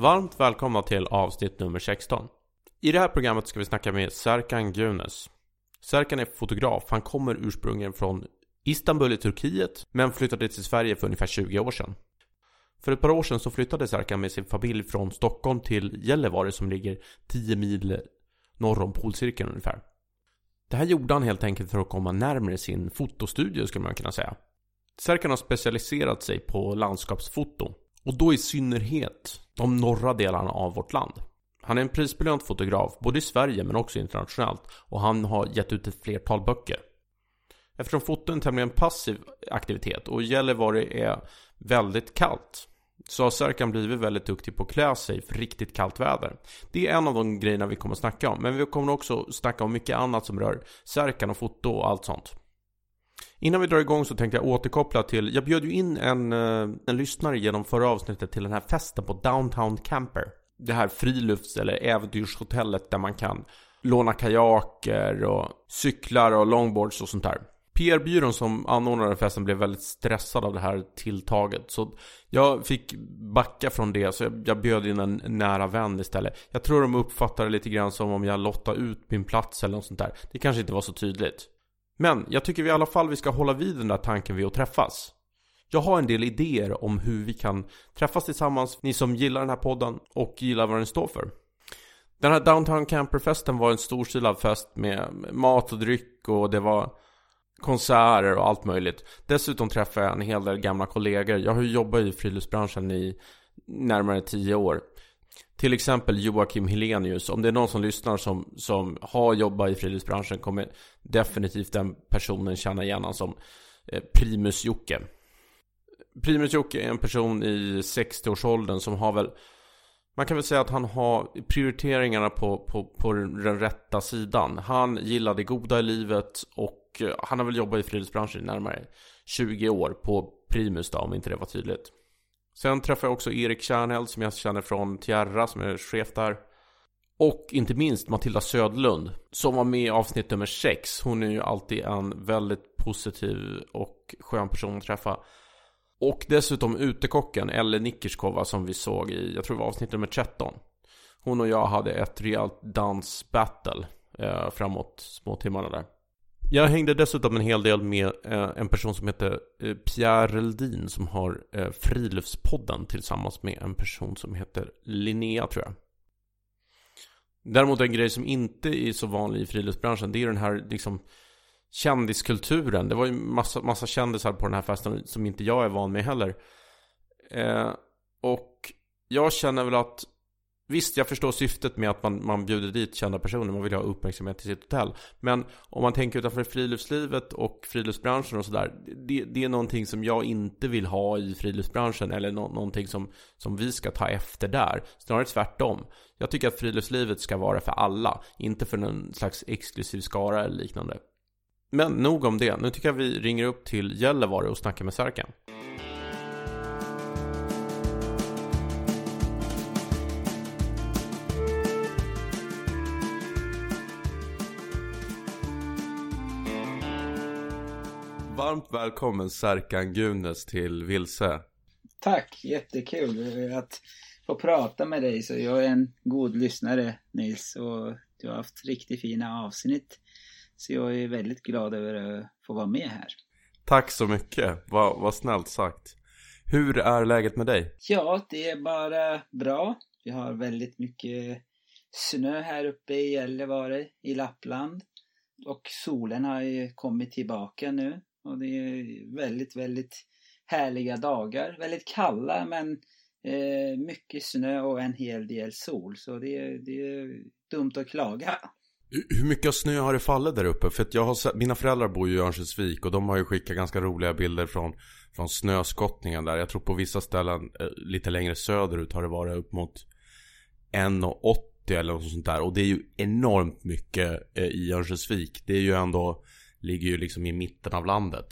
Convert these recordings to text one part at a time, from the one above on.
Varmt välkomna till avsnitt nummer 16. I det här programmet ska vi snacka med Serkan Gunes. Serkan är fotograf. Han kommer ursprungligen från Istanbul i Turkiet, men flyttade till Sverige för ungefär 20 år sedan. För ett par år sedan så flyttade Serkan med sin familj från Stockholm till Gällivare som ligger 10 mil norr om polcirkeln ungefär. Det här gjorde han helt enkelt för att komma närmare sin fotostudio skulle man kunna säga. Serkan har specialiserat sig på landskapsfoto. Och då i synnerhet de norra delarna av vårt land. Han är en prisbelönt fotograf, både i Sverige men också internationellt. Och han har gett ut ett flertal böcker. Eftersom foto är en tämligen passiv aktivitet och Gällivare är väldigt kallt så har Serkan blivit väldigt duktig på att klä sig för riktigt kallt väder. Det är en av de grejerna vi kommer att snacka om, men vi kommer också snacka om mycket annat som rör Serkan och foto och allt sånt. Innan vi drar igång så tänkte jag återkoppla till, jag bjöd ju in en, eh, en lyssnare genom förra avsnittet till den här festen på Downtown Camper. Det här frilufts eller äventyrshotellet där man kan låna kajaker och cyklar och longboards och sånt där. PR-byrån som anordnade festen blev väldigt stressad av det här tilltaget. Så jag fick backa från det, så jag, jag bjöd in en nära vän istället. Jag tror de uppfattade det lite grann som om jag lottade ut min plats eller något sånt där. Det kanske inte var så tydligt. Men jag tycker vi i alla fall vi ska hålla vid den där tanken vid att träffas. Jag har en del idéer om hur vi kan träffas tillsammans, ni som gillar den här podden och gillar vad den står för. Den här Downtown Camperfesten var en storstilad fest med mat och dryck och det var konserter och allt möjligt. Dessutom träffade jag en hel del gamla kollegor. Jag har ju jobbat i friluftsbranschen i närmare tio år. Till exempel Joakim Helenius. Om det är någon som lyssnar som, som har jobbat i friluftsbranschen kommer definitivt den personen känna igen honom som eh, Primus Jocke. Primus Jocke är en person i 60-årsåldern som har väl man kan väl säga att han har prioriteringarna på, på, på den rätta sidan. Han gillar det goda i livet och eh, han har väl jobbat i friluftsbranschen i närmare 20 år på Primus då, om inte det var tydligt. Sen träffade jag också Erik Kärneld som jag känner från Tierra som är chef där. Och inte minst Matilda Södlund som var med i avsnitt nummer 6. Hon är ju alltid en väldigt positiv och skön person att träffa. Och dessutom utekocken, eller Nickerskova som vi såg i, jag tror det var avsnitt nummer 13. Hon och jag hade ett rejält dansbattle eh, framåt småtimmarna där. Jag hängde dessutom en hel del med eh, en person som heter eh, Pierre Eldin som har eh, Friluftspodden tillsammans med en person som heter Linnea tror jag. Däremot en grej som inte är så vanlig i friluftsbranschen det är den här liksom kändiskulturen. Det var ju massa, massa kändisar på den här festen som inte jag är van med heller. Eh, och jag känner väl att Visst, jag förstår syftet med att man, man bjuder dit kända personer, man vill ha uppmärksamhet till sitt hotell. Men om man tänker utanför friluftslivet och friluftsbranschen och sådär, det, det, är någonting som jag inte vill ha i friluftsbranschen eller no, någonting som, som vi ska ta efter där. Snarare tvärtom. Jag tycker att friluftslivet ska vara för alla, inte för någon slags exklusiv skara eller liknande. Men nog om det. Nu tycker jag vi ringer upp till Gällivare och snackar med Serkan. Varmt välkommen Serkan Gunes till Vilse. Tack, jättekul att få prata med dig. Så jag är en god lyssnare Nils och du har haft riktigt fina avsnitt så jag är väldigt glad över att få vara med här. Tack så mycket, vad, vad snällt sagt. Hur är läget med dig? Ja, det är bara bra. Vi har väldigt mycket snö här uppe i Gällivare i Lappland. Och solen har ju kommit tillbaka nu. Och det är väldigt, väldigt härliga dagar. Väldigt kalla men eh, mycket snö och en hel del sol. Så det, det är dumt att klaga. Hur mycket snö har det fallit där uppe? För att jag har, mina föräldrar bor ju i Örnsköldsvik och de har ju skickat ganska roliga bilder från, från snöskottningen där. Jag tror på vissa ställen eh, lite längre söderut har det varit upp mot 1,80 eller något sånt där. Och det är ju enormt mycket eh, i Örnsköldsvik. Det är ju ändå, ligger ju liksom i mitten av landet.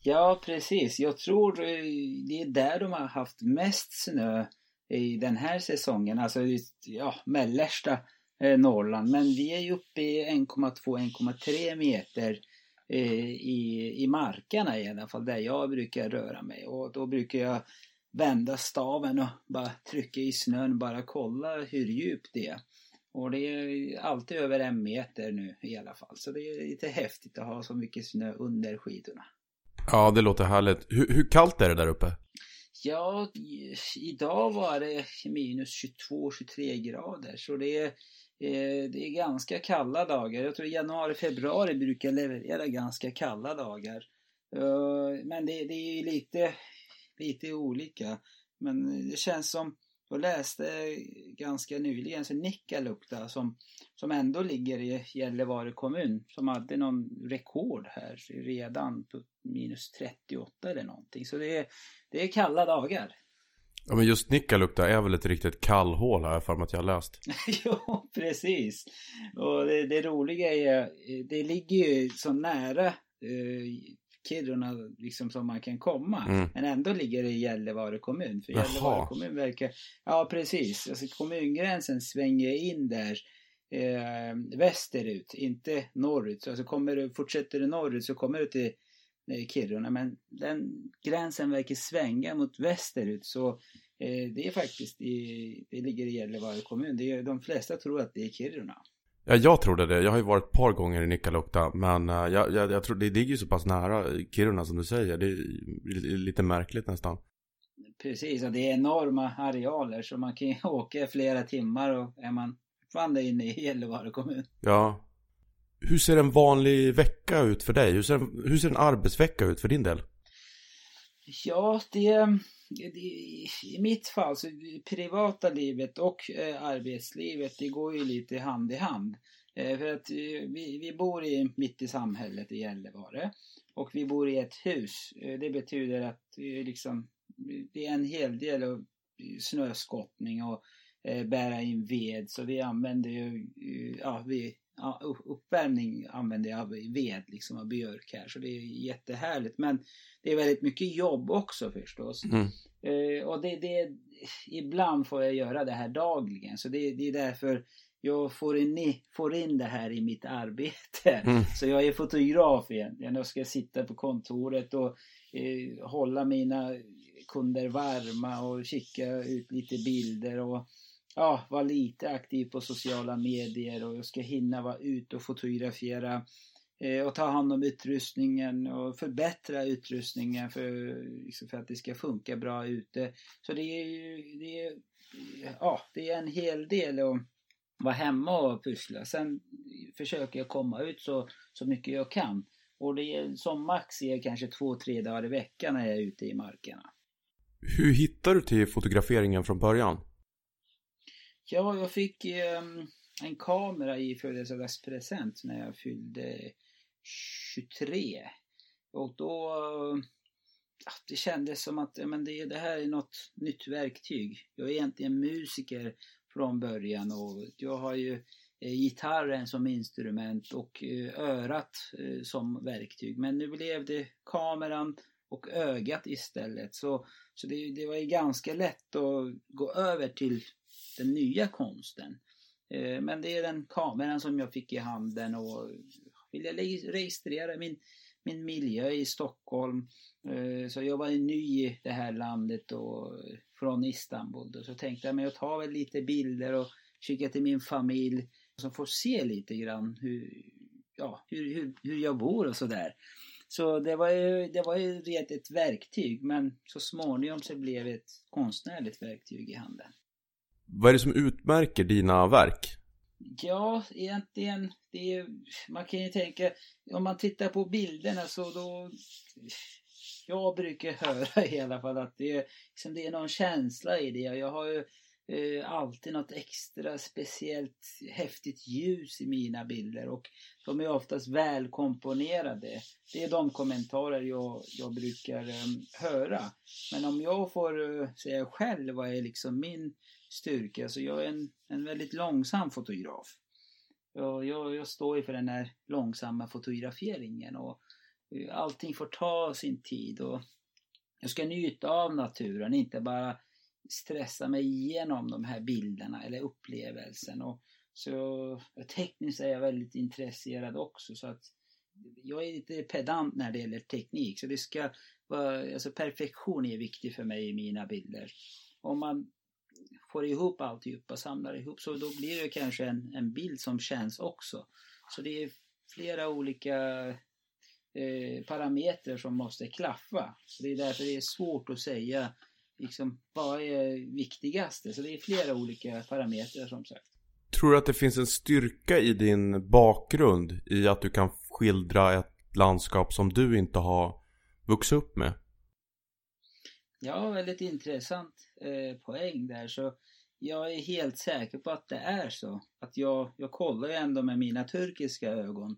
Ja, precis. Jag tror eh, det är där de har haft mest snö i den här säsongen. Alltså, ja, mellersta eh, Norrland. Men vi är ju uppe i 1,2-1,3 meter eh, i, i markerna i alla fall där jag brukar röra mig. Och då brukar jag vända staven och bara trycka i snön, bara kolla hur djupt det är. Och det är alltid över en meter nu i alla fall. Så det är lite häftigt att ha så mycket snö under skidorna. Ja, det låter härligt. Hur, hur kallt är det där uppe? Ja, idag var det minus 22-23 grader. Så det är, eh, det är ganska kalla dagar. Jag tror januari, februari brukar leverera ganska kalla dagar. Eh, men det, det är lite, lite olika. Men det känns som jag läste ganska nyligen så Nikkaluokta som, som ändå ligger i Gällivare kommun som hade någon rekord här redan på minus 38 eller någonting. Så det är, det är kalla dagar. Ja men just Nikkaluokta är väl ett riktigt kallhål jag för att jag har läst. jo, precis. Och det, det, roliga är, det ligger ju så nära eh, Kiruna liksom som man kan komma. Mm. Men ändå ligger det i Gällivare kommun. För Gällivare kommun verkar... Ja precis. Alltså kommungränsen svänger in där eh, västerut, inte norrut. Alltså kommer du, fortsätter du norrut så kommer du till eh, Kiruna. Men den gränsen verkar svänga mot västerut. Så eh, det är faktiskt i, det ligger i Gällivare kommun. Det är, de flesta tror att det är Kiruna. Ja, jag trodde det. Jag har ju varit ett par gånger i Nikkaluokta. Men uh, jag, jag, jag, tror det ligger ju så pass nära Kiruna som du säger. Det är lite märkligt nästan. Precis, och det är enorma arealer så man kan ju åka flera timmar och är man fortfarande inne i Gällivare kommun. Ja. Hur ser en vanlig vecka ut för dig? Hur ser, hur ser en arbetsvecka ut för din del? Ja, det i mitt fall så privata livet och eh, arbetslivet det går ju lite hand i hand. Eh, för att eh, vi, vi bor i, mitt i samhället i Gällivare och vi bor i ett hus. Eh, det betyder att liksom, det är en hel del av eh, snöskottning och bära in ved så vi använder ju, ja vi uppvärmning använder jag ved liksom av björk här så det är jättehärligt men det är väldigt mycket jobb också förstås. Mm. Uh, och det, det, ibland får jag göra det här dagligen så det, det är därför jag får in, får in det här i mitt arbete. Mm. Så jag är fotograf egentligen. Jag ska sitta på kontoret och eh, hålla mina kunder varma och kika ut lite bilder och ja, vara lite aktiv på sociala medier och jag ska hinna vara ute och fotografera eh, och ta hand om utrustningen och förbättra utrustningen för, liksom för att det ska funka bra ute. Så det är det är, ja, det är en hel del att vara hemma och pyssla. Sen försöker jag komma ut så, så mycket jag kan. Och det är som max är kanske två, tre dagar i veckan när jag är ute i markerna. Hur hittar du till fotograferingen från början? Ja, jag fick eh, en kamera i födelsedagspresent när jag fyllde 23. Och då... Ja, det kändes som att men det, det här är något nytt verktyg. Jag är egentligen musiker från början och jag har ju eh, gitarren som instrument och eh, örat eh, som verktyg. Men nu blev det kameran och ögat istället. Så, så det, det var ju ganska lätt att gå över till den nya konsten. Eh, men det är den kameran som jag fick i handen och ville registrera min, min miljö i Stockholm. Eh, så jag var ny i det här landet och från Istanbul. Så tänkte jag men jag tar väl lite bilder och skickar till min familj som får se lite grann hur, ja, hur, hur, hur jag bor och sådär. Så det var ju, det var ju rent ett verktyg men så småningom så blev det ett konstnärligt verktyg i handen. Vad är det som utmärker dina verk? Ja, egentligen, det är, man kan ju tänka, om man tittar på bilderna så då, jag brukar höra i alla fall att det är, liksom det är någon känsla i det. Jag har ju eh, alltid något extra speciellt häftigt ljus i mina bilder och de är oftast välkomponerade. Det är de kommentarer jag, jag brukar eh, höra. Men om jag får eh, säga själv vad är liksom min styrka. Så jag är en, en väldigt långsam fotograf. Jag, jag, jag står ju för den här långsamma fotograferingen och eh, allting får ta sin tid och jag ska njuta av naturen, inte bara stressa mig igenom de här bilderna eller upplevelsen. Och så eh, tekniskt är jag väldigt intresserad också så att jag är lite pedant när det gäller teknik så det ska vara, alltså perfektion är viktig för mig i mina bilder. Om man får ihop alltihopa, samlar ihop så då blir det kanske en, en bild som känns också. Så det är flera olika eh, parametrar som måste klaffa. Så det är därför det är svårt att säga liksom, vad är viktigaste. Så det är flera olika parametrar som sagt. Tror du att det finns en styrka i din bakgrund i att du kan skildra ett landskap som du inte har vuxit upp med? Ja, väldigt intressant eh, poäng där. Så jag är helt säker på att det är så. Att jag, jag kollar ju ändå med mina turkiska ögon.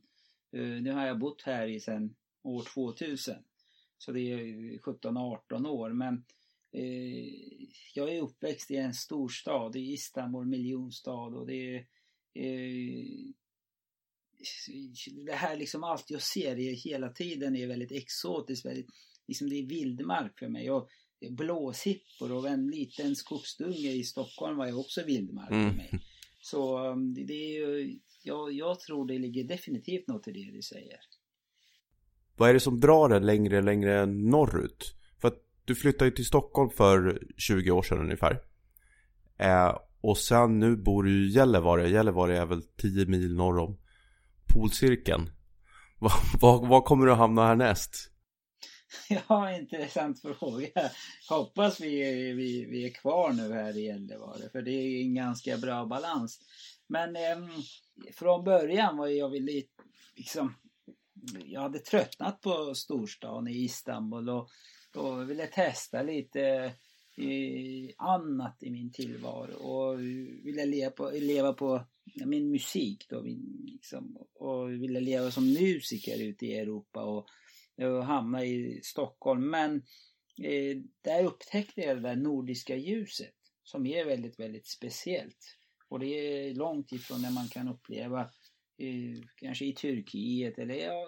Uh, nu har jag bott här i sedan år 2000. Så det är 17-18 år. Men jag är uppväxt i en storstad, i Istanbul miljonstad och det är uh, det här liksom allt jag ser hela tiden är väldigt exotiskt, väldigt, liksom det är vildmark för mig. Och blåsippor och en liten skogsdunge i Stockholm var ju också vildmark för mig. Mm. Så um, det är ju, jag, jag tror det ligger definitivt något i det du säger. Vad är det som drar dig längre, längre norrut? Du flyttade ju till Stockholm för 20 år sedan ungefär. Eh, och sen nu bor du i Gällivare. Gällivare är väl 10 mil norr om polcirkeln. Vad kommer du att hamna härnäst? Ja, intressant fråga. Hoppas vi, vi, vi är kvar nu här i Gällivare för det är en ganska bra balans. Men eh, från början var jag väl liksom jag hade tröttnat på storstan i Istanbul och, och ville testa lite annat i min tillvaro och ville leva på, leva på min musik då, liksom, och ville leva som musiker ute i Europa och och hamna i Stockholm. Men eh, där upptäckte jag det där nordiska ljuset som är väldigt, väldigt speciellt. Och det är långt ifrån det man kan uppleva eh, kanske i Turkiet eller ja,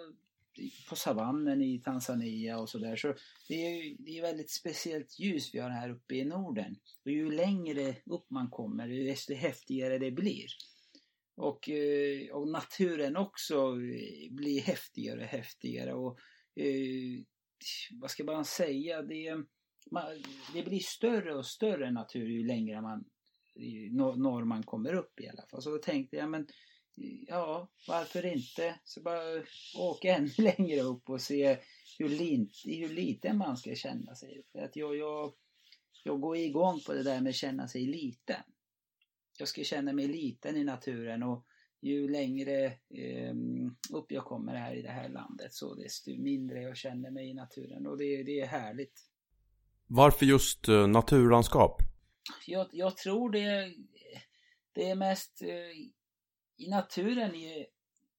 på savannen i Tanzania och sådär. Så det är, det är väldigt speciellt ljus vi har här uppe i Norden. Och ju längre upp man kommer, desto häftigare det blir. Och, eh, och naturen också eh, blir häftigare och häftigare. Och eh, vad ska man säga, det, man, det blir större och större natur ju längre man norr man kommer upp i alla fall. Så då tänkte jag, men ja, varför inte? Så bara åka ännu längre upp och se hur, lint, hur liten man ska känna sig. För att jag, jag, jag går igång på det där med att känna sig liten. Jag ska känna mig liten i naturen och ju längre eh, upp jag kommer här i det här landet så desto mindre jag känner mig i naturen och det, det är härligt. Varför just eh, naturlandskap? Jag, jag, tror det, det är mest eh, i naturen är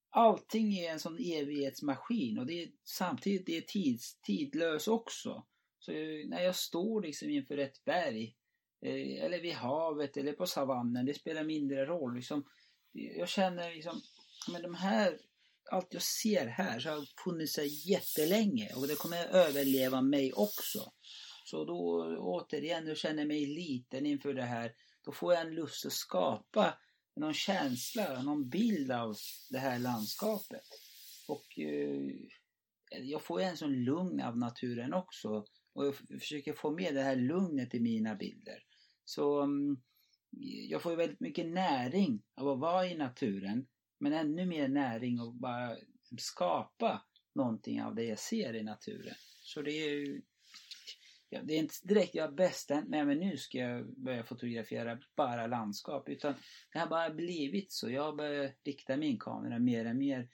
allting är en sån evighetsmaskin och det är samtidigt det är tids, tidlös också. Så när jag står liksom inför ett berg eh, eller vid havet eller på savannen, det spelar mindre roll. Liksom, jag känner liksom, men de här, allt jag ser här så har funnits här jättelänge och det kommer överleva mig också. Så då återigen, jag känner mig liten inför det här. Då får jag en lust att skapa någon känsla, någon bild av det här landskapet. Och eh, jag får en sån lugn av naturen också. Och jag försöker få med det här lugnet i mina bilder. Så um, jag får väldigt mycket näring av att vara i naturen. Men ännu mer näring av att bara skapa någonting av det jag ser i naturen. Så det är ju ja, det är inte direkt jag har bestämt mig men nu ska jag börja fotografera bara landskap. Utan det har bara blivit så. Jag har börjat rikta min kamera mer och mer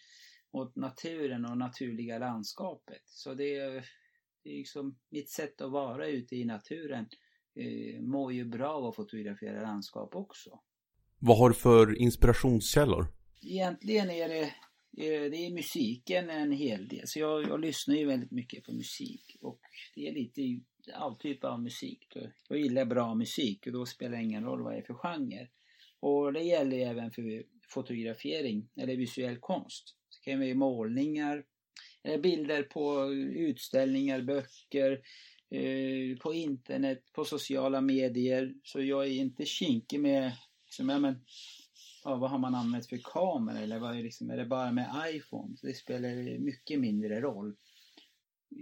mot naturen och naturliga landskapet. Så det är, det är liksom mitt sätt att vara ute i naturen eh, mår ju bra av att fotografera landskap också. Vad har du för inspirationskällor? Egentligen är det, eh, det är musiken en hel del. Så jag, jag lyssnar ju väldigt mycket på musik och det är lite all typ av musik. Jag gillar bra musik och då spelar det ingen roll vad det är för genre. Och det gäller även för fotografering eller visuell konst. Så kan vi målningar, eller bilder på utställningar, böcker, eh, på internet, på sociala medier. Så jag är inte kinkig med, liksom, ja, men, ja, vad har man använt för kamera eller vad är, liksom, är det bara med iPhone? Det spelar mycket mindre roll.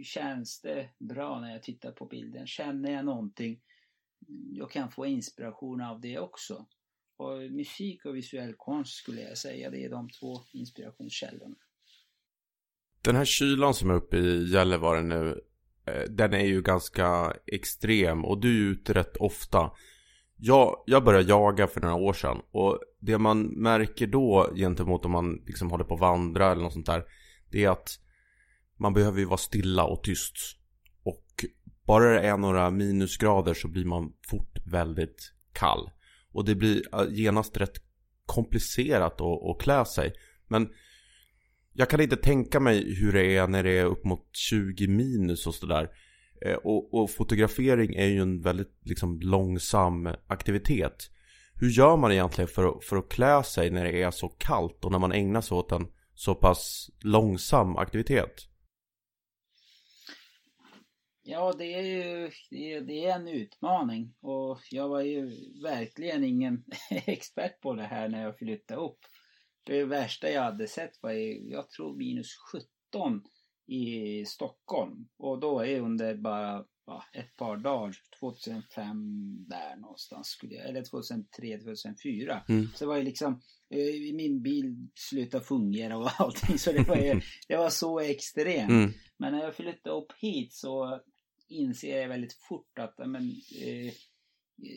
Känns det bra när jag tittar på bilden? Känner jag någonting? Jag kan få inspiration av det också. Och musik och visuell konst skulle jag säga, det är de två inspirationskällorna. Den här kylan som är uppe i Gällivare nu, eh, den är ju ganska extrem och du är ute rätt ofta. Jag, jag började jaga för några år sedan och det man märker då gentemot om man liksom håller på att vandra eller något sånt där Det är att man behöver ju vara stilla och tyst Och bara det är några minusgrader så blir man fort väldigt kall Och det blir genast rätt komplicerat att, att klä sig Men jag kan inte tänka mig hur det är när det är upp mot 20 minus och sådär eh, och, och, fotografering är ju en väldigt liksom, långsam aktivitet. Hur gör man egentligen för att, för att klä sig när det är så kallt och när man ägnar sig åt en så pass långsam aktivitet? Ja, det är ju det är, det är en utmaning och jag var ju verkligen ingen expert på det här när jag flyttade upp. Det värsta jag hade sett var, jag tror minus 17 i Stockholm. Och då är under bara ja, ett par dagar, 2005 där någonstans skulle jag, eller 2003, 2004. Mm. Så det var ju liksom, eh, min bil slutade fungera och allting så det var ju, det var så extremt. Mm. Men när jag flyttade upp hit så inser jag väldigt fort att men, eh,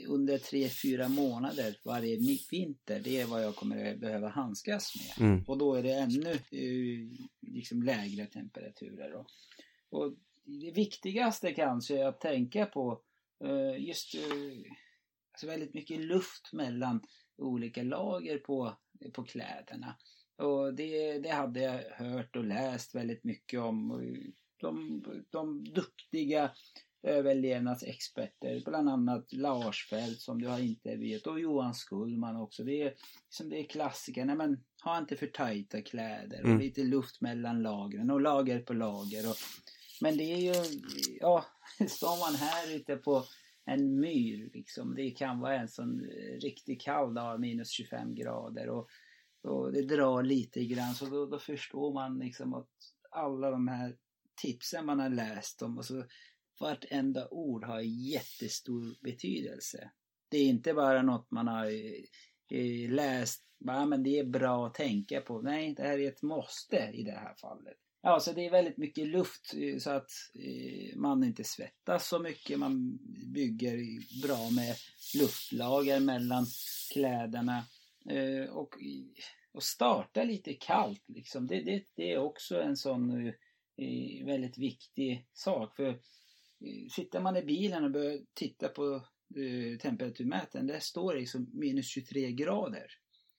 under tre, fyra månader varje vinter. Det är vad jag kommer behöva handskas med. Mm. Och då är det ännu uh, liksom lägre temperaturer. Och, och det viktigaste kanske är att tänka på uh, just uh, alltså väldigt mycket luft mellan olika lager på, på kläderna. Och det, det hade jag hört och läst väldigt mycket om. De, de duktiga överlevnadsexperter, bland annat Lars Fält som du har intervjuat och Johan Skullman också. Det är, liksom, det är klassiker. Nej, men ha inte för tajta kläder och mm. lite luft mellan lagren och lager på lager. Och, men det är ju, ja, står man här ute på en myr liksom. Det kan vara en sån riktigt kall dag, minus 25 grader och, och det drar lite grann. Så då, då förstår man liksom att alla de här tipsen man har läst om och så vartenda ord har jättestor betydelse. Det är inte bara något man har eh, läst, bara, ah, men det är bra att tänka på. Nej, det här är ett måste i det här fallet. Ja, så det är väldigt mycket luft eh, så att eh, man inte svettas så mycket. Man bygger bra med luftlager mellan kläderna. och, och starta lite kallt liksom. Det, det, det är också en sån väldigt viktig sak. För sitter man i bilen och börjar titta på uh, temperaturmätaren, där står det liksom minus 23 grader.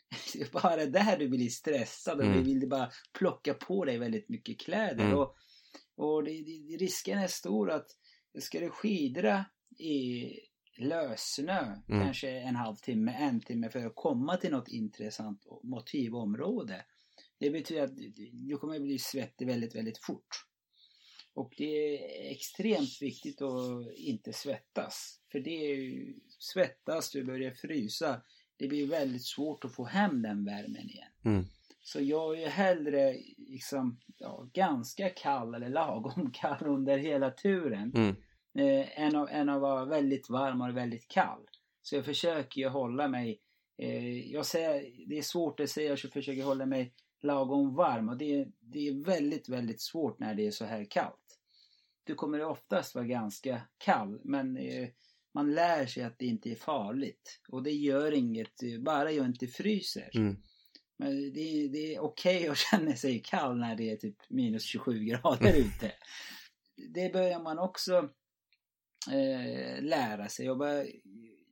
Det är bara där du blir stressad och mm. du vill bara plocka på dig väldigt mycket kläder. Mm. Och, och det, det, risken är stor att ska du skidra i lössnö, mm. kanske en halvtimme, en timme för att komma till något intressant motivområde. Det betyder att du kommer bli svettig väldigt, väldigt fort. Och det är extremt viktigt att inte svettas. För det är ju, svettas, du börjar frysa. Det blir väldigt svårt att få hem den värmen igen. Mm. Så jag är hellre liksom, ja, ganska kall eller lagom kall under hela turen. Mm. Eh, än, att, än att vara väldigt varm och väldigt kall. Så jag försöker ju hålla mig, eh, jag säger, det är svårt att säga, jag försöker hålla mig lagom varm och det, det är väldigt, väldigt svårt när det är så här kallt. Du kommer oftast vara ganska kall men eh, man lär sig att det inte är farligt. Och det gör inget, bara jag inte fryser. Mm. Men det, det är okej okay att känna sig kall när det är typ minus 27 grader mm. ute. Det börjar man också eh, lära sig och bara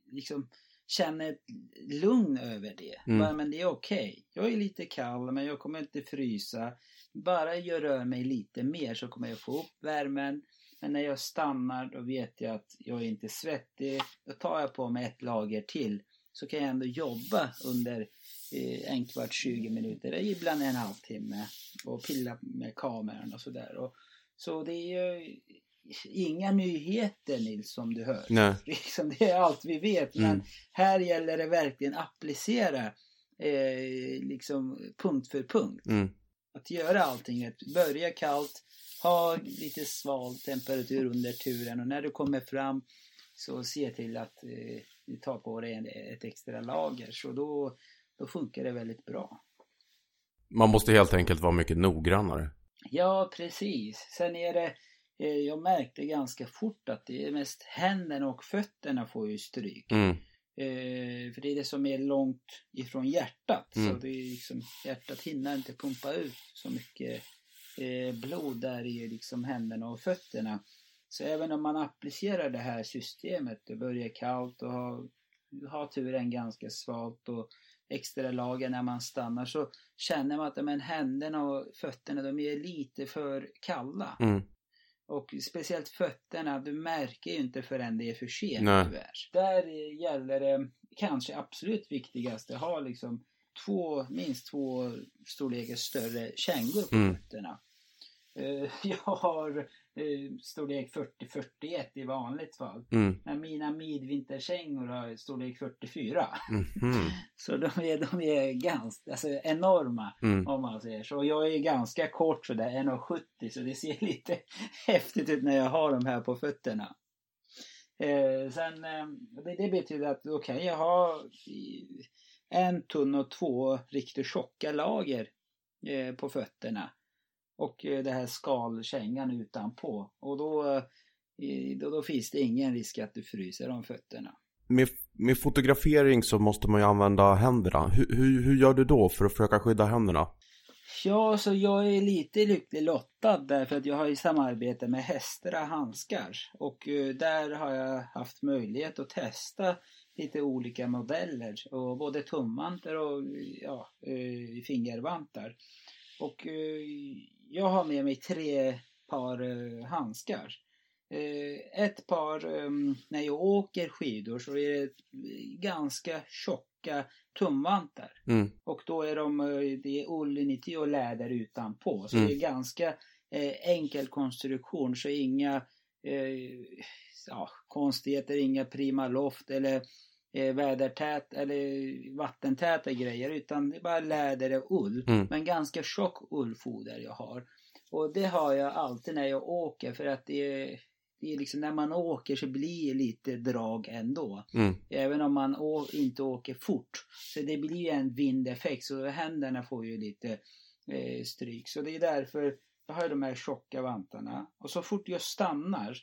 liksom känner ett lugn över det. Mm. Bara, men det är okej. Okay. Jag är lite kall men jag kommer inte frysa. Bara jag rör mig lite mer så kommer jag få upp värmen. Men när jag stannar då vet jag att jag är inte svettig. Då tar jag på mig ett lager till. Så kan jag ändå jobba under eh, en kvart, 20 minuter, ibland en halvtimme. Och pilla med kameran och sådär. Så det är ju inga nyheter Nils som du hör. Nej. Liksom, det är allt vi vet. Men mm. här gäller det verkligen applicera eh, liksom punkt för punkt. Mm. Att göra allting rätt. Börja kallt, ha lite sval temperatur under turen och när du kommer fram så se till att eh, du tar på dig en, ett extra lager. Så då, då funkar det väldigt bra. Man måste helt enkelt vara mycket noggrannare. Ja, precis. Sen är det, jag märkte ganska fort att det är mest händerna och fötterna får ju stryk. Mm. Eh, för det är det som är långt ifrån hjärtat. Mm. Så det är liksom, hjärtat hinner inte pumpa ut så mycket eh, blod där i liksom händerna och fötterna. Så även om man applicerar det här systemet, det börjar kallt och har, har turen ganska svalt och extra lager när man stannar så känner man att men, händerna och fötterna de är lite för kalla. Mm. Och speciellt fötterna, du märker ju inte förrän det är för sent tyvärr. Där gäller det kanske absolut viktigaste, ha liksom två, minst två storlekar större kängor på Mm. fötterna. Eh, Jag har eh, storlek 40-41 i vanligt fall. Mm. Men mina midvinterkängor har storlek 44. Mhm. Så de är, de är ganska alltså, enorma Mm. om man säger så. Och jag är ganska kort sådär, 1,70 så det ser lite häftigt ut när jag har de här på fötterna. Eh, sen, eh, det, det betyder att okej, jag har i- en tunn och två riktigt tjocka lager eh, på fötterna. Och eh, det här skalkängan utanpå. Och då, eh, då, då finns det ingen risk att du fryser om fötterna. Med, med fotografering så måste man ju använda händerna. Hur, hur, hur gör du då för att försöka skydda händerna? Ja, så jag är lite lycklig lottad därför att jag har i samarbete med Hästra handskar och eh, där har jag haft möjlighet att testa lite olika modeller och både tumvantar och ja, fingervantar. Och jag har med mig tre par eh, handskar. Eh, ett par, eh, när jag åker skidor så är det ganska tjocka tumvantar. Mm. Och då är de, det är ull inuti och läder utanpå. Så Mm. det är ganska eh, enkel konstruktion. Så inga ja, konstigheter, inga prima loft eller eh, vädertät eller vattentäta grejer. Utan det är bara läder och ull. Mm. Men ganska tjock ullfoder jag har. Och det har jag alltid när jag åker för att det är, det är liksom när man åker så blir det lite drag ändå. Mm. Även om man inte åker fort. Så det blir ju en vindeffekt så händerna får ju lite eh, stryk. Så det är därför jag har de här tjocka vantarna. Och så fort jag stannar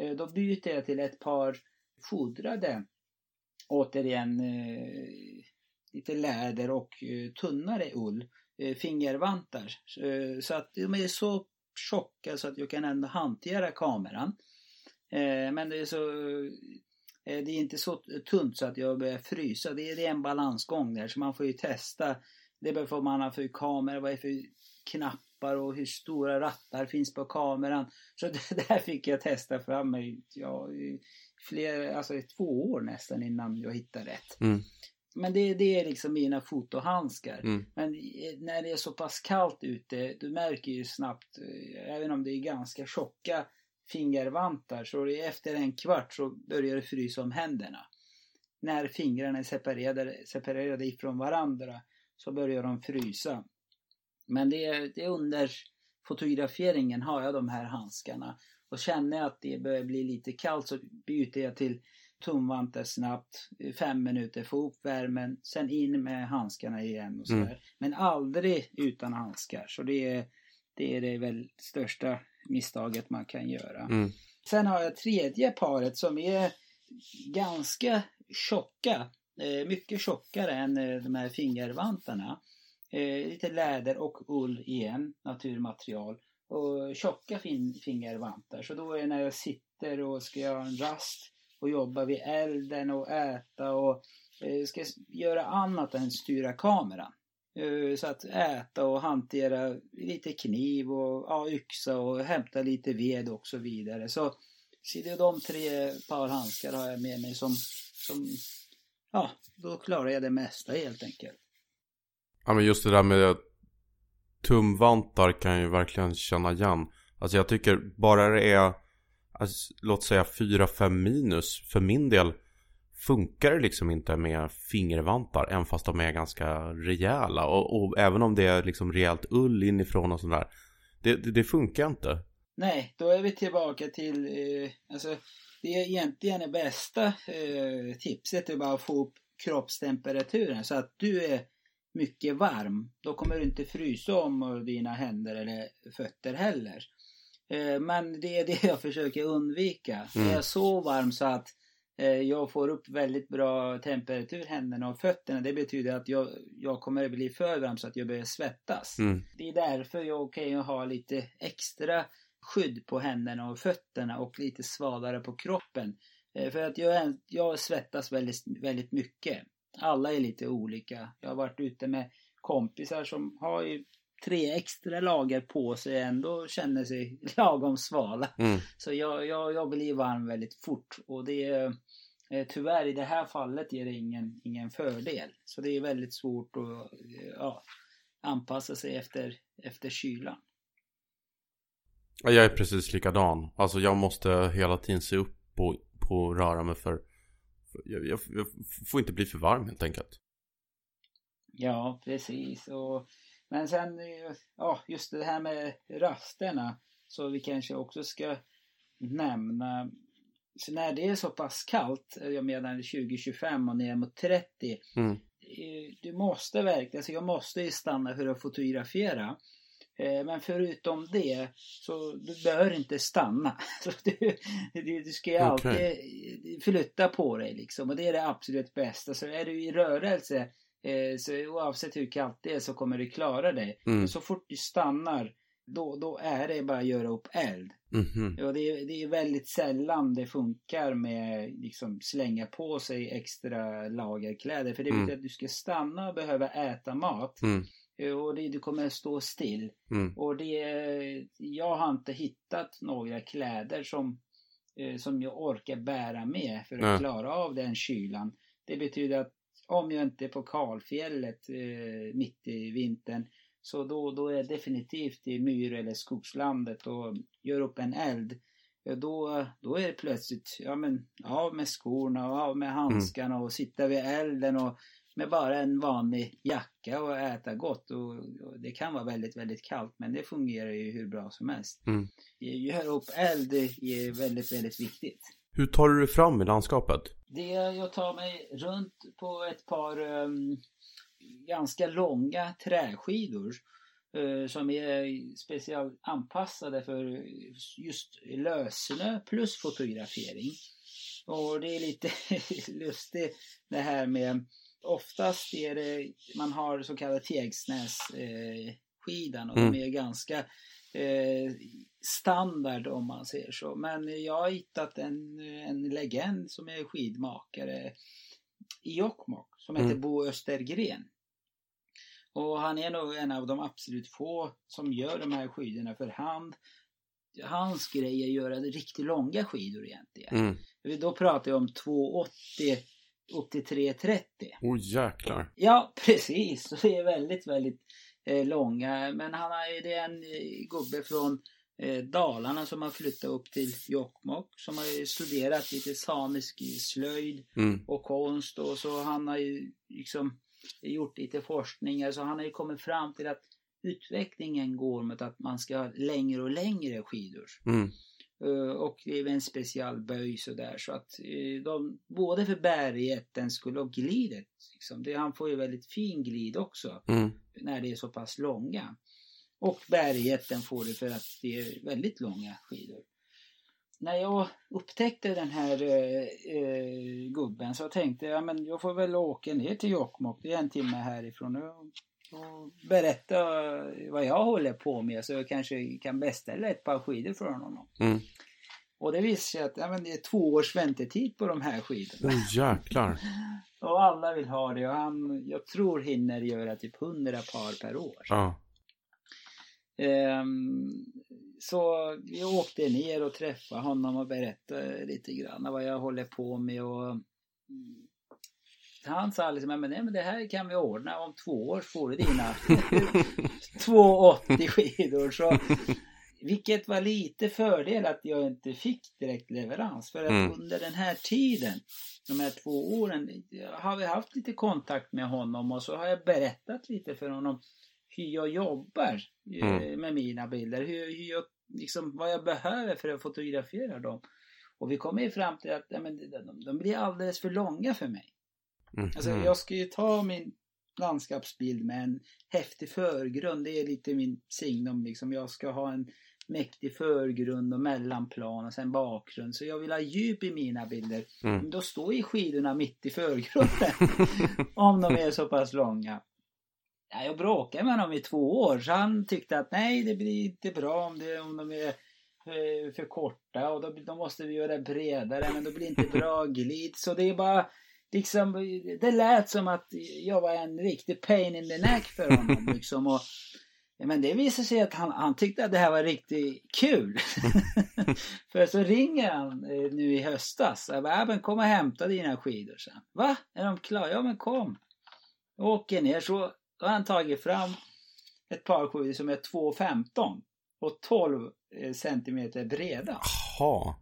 eh, då byter jag till ett par fodrade återigen eh, lite läder och eh, tunnare ull. Eh, fingervantar. Eh, så att de är så tjocka så alltså, att jag kan ändå hantera kameran. Eh, men det är så eh, det är inte så tunt så att jag börjar frysa. Det är, det är en balansgång där så man får ju testa. Det beror på vad man har för kamera, vad är för knappar och hur stora rattar finns på kameran. Så det där fick jag testa fram mig, ja, i fler, alltså i två år nästan innan jag hittade rätt. Mm. Men det, det är liksom mina fotohandskar. Mm. Men när det är så pass kallt ute, du märker ju snabbt, eh, även om det är ganska tjocka fingervantar, så det efter en kvart så börjar det frysa om händerna. När fingrarna är separerade, separerade ifrån varandra så börjar de frysa. Men det är, det är under fotograferingen har jag de här handskarna. Och känner jag att det börjar bli lite kallt så byter jag till tumvantar snabbt, fem minuter, få upp värmen, sen in med handskarna igen och sådär. Mm. Men aldrig utan handskar. Så det är det, är det väl största misstaget man kan göra. Mm. Sen har jag tredje paret som är ganska tjocka. Eh, mycket tjockare än eh, de här fingervantarna. Eh, lite läder och ull igen, naturmaterial. Och tjocka fin- fingervantar. Så då är det när jag sitter och ska göra en rast och jobba vid elden och äta och eh, ska göra annat än styra kameran. Eh, Så att äta och hantera lite kniv och ja, yxa och hämta lite ved och så vidare. Så, så det är de tre par handskar har jag med mig som, som ja, då klarar jag det mesta helt enkelt. Ja men just det där med tumvantar kan jag ju verkligen känna igen. Alltså jag tycker bara det är, alltså, låt säga 4-5 minus för min del. funkar det liksom inte med fingervantar även fast de är ganska rejäla. Och, och även om det är liksom rejält ull inifrån och sådär. Det, det, det, funkar inte. Nej, då är vi tillbaka till, eh, alltså det är egentligen det bästa eh, tipset är bara att få upp kroppstemperaturen så att du är mycket varm. Då kommer du inte frysa om dina händer eller fötter heller. Eh, men det är det jag försöker undvika. Mm. Jag är så varm så att eh, jag får upp väldigt bra temperatur händerna och fötterna. Det betyder att jag, jag kommer att bli för varm så att jag börjar svettas. Mm. Det är därför jag kan ha lite extra skydd på händerna och fötterna och lite svagare på kroppen. Eh, för att jag, jag svettas väldigt, väldigt mycket. Alla är lite olika. Jag har varit ute med kompisar som har ju tre extra lager på sig ändå känner sig lagom svala. Mm. Så jag, jag, jag blir varm väldigt fort och det är eh, tyvärr i det här fallet ger det ingen, ingen fördel. Så det är väldigt svårt att ja, anpassa sig efter, efter kylan. Jag är precis likadan. Alltså jag måste hela tiden se upp på, på röra mig för jag, jag, jag, får inte bli för varm helt enkelt. Ja, precis. Och, men sen, ja, just det här med rasterna. Så vi kanske också ska nämna så när det är så pass kallt, jag menar 2025 och ner mot 30. Mm. Eh, du måste verkligen, alltså jag måste ju stanna för att fotografera. Eh, men förutom det så du bör inte stanna. Du, du, du ska ju alltid okay. flytta på dig liksom och det är det absolut bästa. Så är du i rörelse eh, så oavsett hur kallt det är så kommer du klara dig. Mm. så fort du stannar då, då är det bara att göra upp eld. Mm -hmm. och det, det är väldigt sällan det funkar med liksom slänga på sig extra lagerkläder. För det betyder mm. att du ska stanna och behöva äta mat. Mm. Eh, och det, du kommer stå still. Mm. Och det, jag har inte hittat några kläder som, eh, som jag orkar bära med för att mm. klara av den kylan. Det betyder att om jag inte är på kalfjället eh, mitt i vintern så då, då är jag definitivt i myr eller skogslandet och gör upp en eld. Då, då är det plötsligt, ja men av med skorna och av med handskarna och sitta vid elden och med bara en vanlig jacka och äta gott. Och, och, det kan vara väldigt, väldigt kallt men det fungerar ju hur bra som helst. Mm. Göra upp eld är väldigt, väldigt viktigt. Hur tar du dig fram i landskapet? Det jag tar mig runt på ett par um, ganska långa träskidor uh, som är speciellt anpassade för just lössnö plus fotografering. Och det är lite lustigt det här med oftast är det, man har så kallad tegsnässkidan och mm. de är ganska eh, standard om man säger så. Men jag har hittat en, en legend som är skidmakare i Jokkmokk som heter mm. Bo Östergren. Och han är nog en av de absolut få som gör de här skidorna för hand. Hans grej är att göra riktigt långa skidor egentligen. Mm. Då pratar jag om 280 upp till 3.30. Åh oh, jäklar. Ja, precis. Det är väldigt, väldigt eh, långa. Men han är, det är en eh, gubbe från eh, Dalarna som har flyttat upp till Jokkmokk. Som har studerat lite samisk slöjd mm. och konst. Och så han har ju liksom gjort lite forskningar. Så han har ju kommit fram till att utvecklingen går mot att man ska ha längre och längre skidor. Mm. Eh, och det är en specialböj sådär så att eh, de, både för bärigheten skulle och glidet, liksom, det, han får ju väldigt fin glid också mm. när det är så pass långa. Och bärigheten får det för att det är väldigt långa skidor. När jag upptäckte den här eh, eh, gubben så tänkte jag men jag får väl åka ner till Jokkmokk, det är en timme härifrån. Och, och berätta vad jag håller på med så jag kanske kan beställa ett par skidor från honom. Mm. Och det visade sig att ja, det är två års väntetid på de här skidorna. Oh, jäklar. och alla vill ha det och han, jag tror hinner göra typ hundra par per år. Ja. Um, så vi åkte ner och träffade honom och berättade lite grann vad jag håller på med och han sa liksom, men, nej, men det här kan vi ordna. Om två år får du dina 280 skidor. Så vilket var lite fördel att jag inte fick direkt leverans. För att Mm. under den här tiden, de här två åren, har vi haft lite kontakt med honom och så har jag berättat lite för honom hur jag jobbar eh, Mm. med mina bilder. Hur, hur jag, liksom, vad jag behöver för att fotografera dem. Och vi kommer ju fram till att ja, men, de, de blir alldeles för långa för mig. Mhm. Alltså jag ska ju ta min landskapsbild med en häftig förgrund. Det är lite min signum liksom. Jag ska ha en mäktig förgrund och mellanplan och sen bakgrund. Så jag vill ha djup i mina bilder. Mm. Då står ju skidorna mitt i förgrunden. om de är så pass långa. Ja, jag bråkade med honom i två år så han tyckte att nej det blir inte bra om, det, om de är eh, för korta och då, då måste vi göra bredare men då blir det inte bra glid. Så det är bara liksom, det lät som att jag var en riktig pain in the neck för honom liksom. Och, men det visade sig att han, han tyckte att det här var riktigt kul. för så ringer han eh, nu i höstas. Jag bara, "Ja, men kom och hämta dina skidor sen. Va? Är de klara? Ja men kom. Jag åker ner så då har han tagit fram ett par skidor som är 2,15 och 12 eh, centimeter breda. Jaha.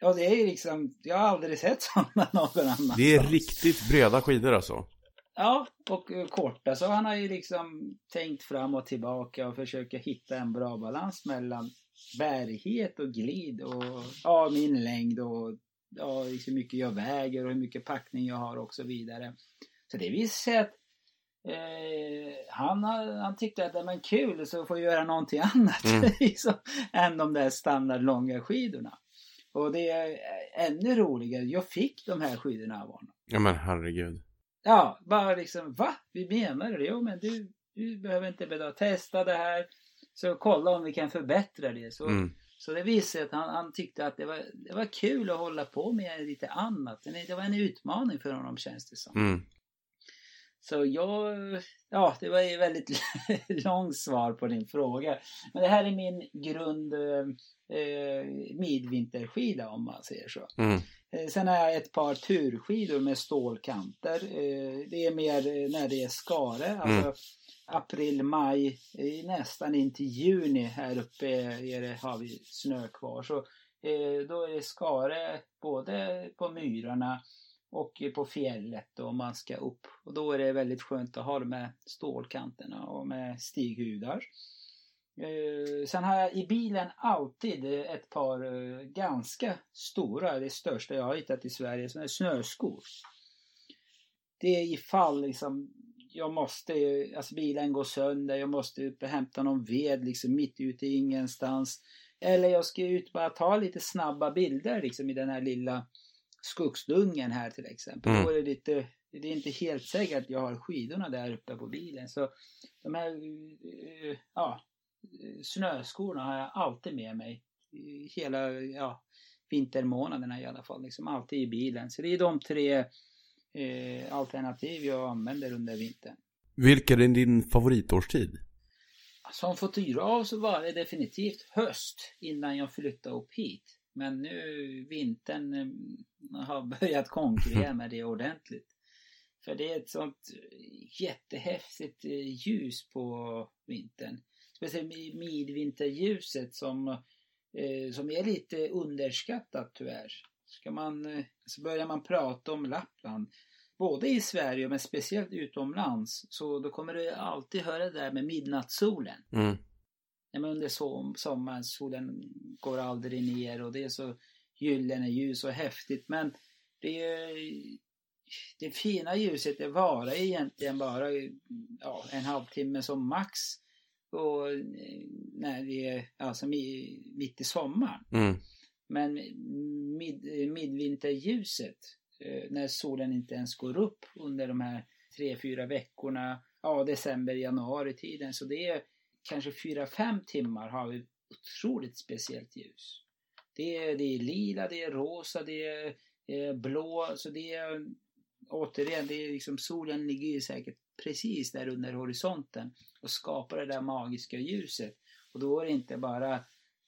Ja det är ju liksom, jag har aldrig sett sådana någon annanstans. Det är riktigt breda skidor alltså. Ja, och eh, korta. Så han har ju liksom tänkt fram och tillbaka och försöker hitta en bra balans mellan bärighet och glid och ja, min längd och ja, liksom hur mycket jag väger och hur mycket packning jag har och så vidare. Så det visar sig att eh, han, han tyckte att det var kul så får jag göra någonting annat Mm. liksom, än de där standardlånga skidorna. Och det är ännu roligare, jag fick de här skidorna av honom. Ja men herregud. Ja, bara liksom, va? Vi menar det? Jo, men du, du behöver inte behöva testa det här. Så kolla om vi kan förbättra det. Så, Mm. så det visade att han, han tyckte att det var, det var kul att hålla på med lite annat. Det det var en utmaning för honom känns det som. Mm. Så jag, ja det var ju väldigt långt svar på din fråga. Men det här är min grund eh, midvinterskida om man säger så. Mm. Eh, Sen har jag ett par turskidor med stålkanter. Eh, Det är mer när det är skare, alltså april, maj, nästan in till juni här uppe är det, har vi snö kvar. Så då är det skare både på myrarna och på fjället om man ska upp. Och då är det väldigt skönt att ha de här stålkanterna och med stighudar. Eh, sen har jag i bilen alltid ett par eh, ganska stora, det största jag har hittat i Sverige, som är snöskor. Det är ifall liksom jag måste, alltså bilen går sönder, jag måste upp och hämta någon ved liksom mitt ute i ingenstans. Eller jag ska ut och bara ta lite snabba bilder liksom i den här lilla skogsdungen här till exempel. Mm. Då är det lite, det är inte helt säkert att jag har skidorna där uppe på bilen. Så de här, eh, ja, snöskorna har jag alltid med mig. Hela, ja, vintermånaderna i alla fall. Liksom alltid i bilen. Så det är de tre eh, alternativ jag använder under vintern. Vilken är din favoritårstid? Som fotograf så var det definitivt höst innan jag flyttade upp hit. Men nu vintern eh, har börjat konkurrera med det ordentligt. För det är ett sånt jättehäftigt eh, ljus på vintern. Speciellt med midvinterljuset som, eh, som är lite underskattat tyvärr. Ska man, eh, så börjar man prata om Lappland, både i Sverige men speciellt utomlands, så då kommer du alltid höra det där med midnattssolen. Mm. Ja, men under som, sommaren, solen går aldrig ner och det är så gyllene ljus och häftigt. Men det, är- det fina ljuset det varar egentligen bara ja, en halvtimme som max. Och eh, när det är alltså mi- mitt i sommaren. Mm. Men mid, midvinterljuset, eh, när solen inte ens går upp under de här tre, fyra veckorna, ja december, januari tiden. Så det är kanske fyra, fem timmar har vi otroligt speciellt ljus. Det är, det är lila, det är rosa, det är eh, blå, så det är återigen, det är liksom solen ligger ju säkert precis där under horisonten och skapar det där magiska ljuset. Och då är det inte bara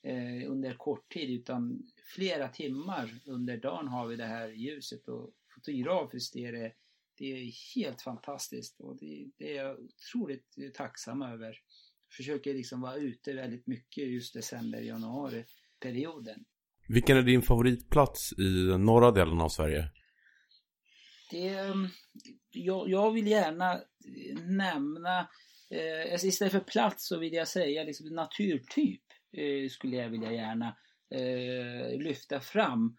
eh, under kort tid utan flera timmar under dagen har vi det här ljuset och fotografiskt är det, det är helt fantastiskt och det, det är jag otroligt tacksam över. försöker liksom vara ute väldigt mycket just december, januari perioden. Vilken är din favoritplats i norra delen av Sverige? Det, ehm, jag, jag vill gärna nämna, eh, alltså istället för plats så vill jag säga liksom naturtyp eh, skulle jag vilja gärna eh, lyfta fram.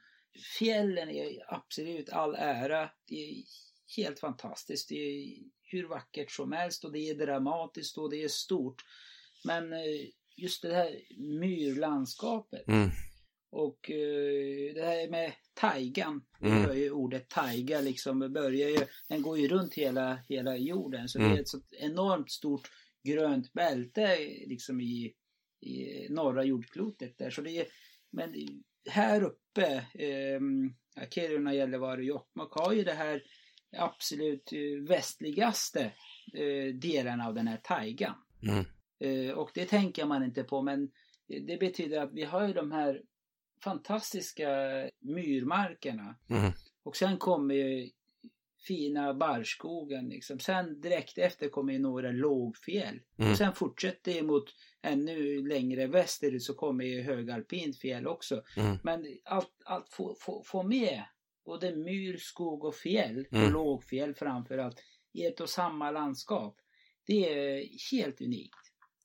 Fjällen är absolut all ära. Det är helt fantastiskt. Det är hur vackert som helst och det är dramatiskt och det är stort. Men eh, just det här myrlandskapet Mm och eh, det här med taigan. Mm. Hör ju ordet taiga liksom börjar ju, den går ju runt hela, hela jorden. Så Mm. det är ett så enormt stort grönt bälte liksom i, i norra jordklotet där. Så det är, men här uppe, eh, Kiruna, Gällivare, Jokkmokk har ju det här absolut eh, västligaste eh, delen av den här taigan. Mm. Eh, och det tänker man inte på men det betyder att vi har ju de här fantastiska myrmarkerna. Mm. Och sen kommer ju fina barrskogen liksom. Sen direkt efter kommer ju några lågfjäll. Mm. Och sen fortsätter det mot ännu längre västerut så kommer ju högalpint fjäll också. Mm. Men allt, allt få, få, få med både myr, skog och fjäll och Mm. lågfjäll framförallt i ett och samma landskap. Det är helt unikt.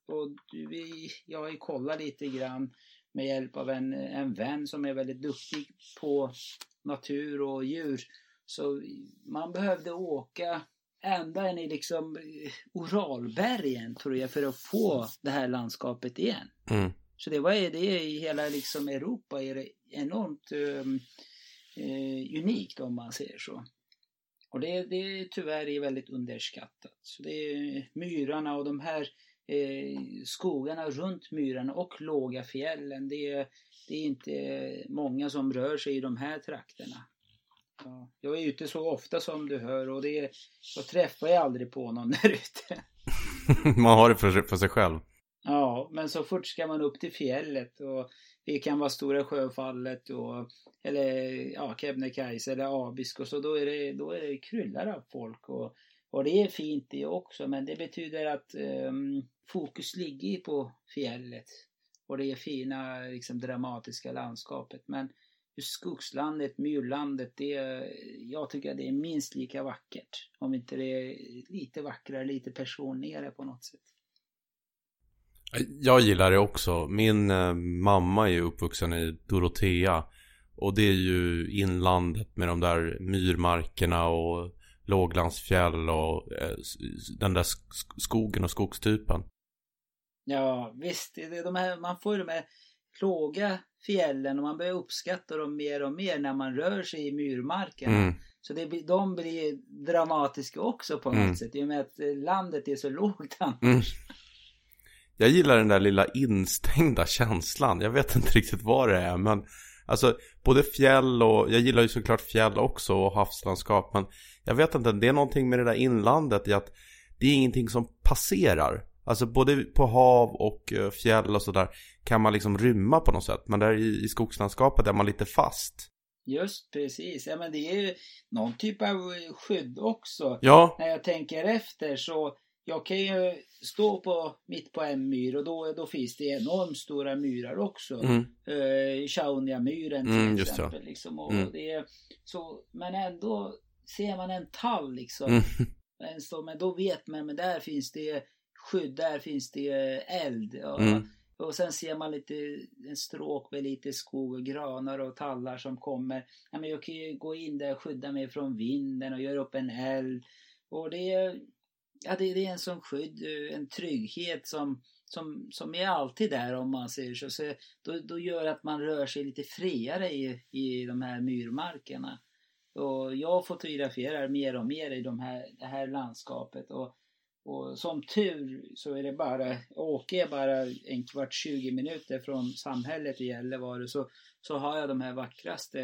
Och vi, jag har ju kollat lite grann med hjälp av en, en vän som är väldigt duktig på natur och djur. Så man behövde åka ända in i liksom Oralbergen tror jag för att få det här landskapet igen. Mm. Så det var det i hela liksom Europa är det enormt um, eh, unikt om man säger så. Och det, det tyvärr är väldigt underskattat. Så det är myrarna och de här eh, skogarna runt myrarna och låga fjällen. Det är, det är inte många som rör sig i de här trakterna. Ja, jag är ute så ofta som du hör och det är, jag träffar ju aldrig på någon där ute. Man har det för, för sig själv. Ja, men så fort ska man upp till fjället och det kan vara Stora Sjöfallet och eller ja, Kebnekaise eller Abisko så då är det, då är det kryllar av folk och, och det är fint det också men det betyder att um, fokus ligger på fjället och det är fina liksom dramatiska landskapet men just skogslandet, myrlandet, det jag tycker att det är minst lika vackert om inte det är lite vackrare, lite personligare på något sätt. Jag gillar det också. Min eh, mamma är ju uppvuxen i Dorotea. Och det är ju inlandet med de där myrmarkerna och låglandsfjäll och eh, den där sk- skogen och skogstypen. Ja visst, det de här, man får ju de här låga fjällen och man börjar uppskatta dem mer och mer när man rör sig i myrmarkerna. Mm. Så det, de blir dramatiska också på något Mm. sätt i och med att eh, landet är så lågt annars. Mm. Jag gillar den där lilla instängda känslan. Jag vet inte riktigt vad det är men Alltså både fjäll och, jag gillar ju såklart fjäll också och havslandskap men Jag vet inte, det är någonting med det där inlandet i att Det är ingenting som passerar Alltså både på hav och eh, fjäll och sådär Kan man liksom rymma på något sätt Men där i, i skogslandskapet är man lite fast Just precis, ja men det är ju någon typ av eh, skydd också. Ja, När jag tänker efter så jag kan ju stå på, mitt på en myr och då, då finns det enormt stora myrar också. mm, eh, Sjaunjamyren till Mm, exempel. Liksom, och Mm. det är, så, men ändå ser man en tall liksom. mm, En men då vet man, men där finns det skydd, där finns det eld. Och, Mm. och sen ser man lite en stråk med lite skog och granar och tallar som kommer. Ja, men jag kan ju gå in där och skydda mig från vinden och göra upp en eld. Och det är, ja, det, det är en sån skydd, eh, en trygghet som, som, som är alltid där om man säger så. så då, då gör att man rör sig lite friare i, i de här myrmarkerna. Och jag fotograferar mer och mer i de här, det här landskapet. Och, och som tur så är det bara, åker jag bara en kvart 20 minuter från samhället i Gällivare så, så har jag de här vackraste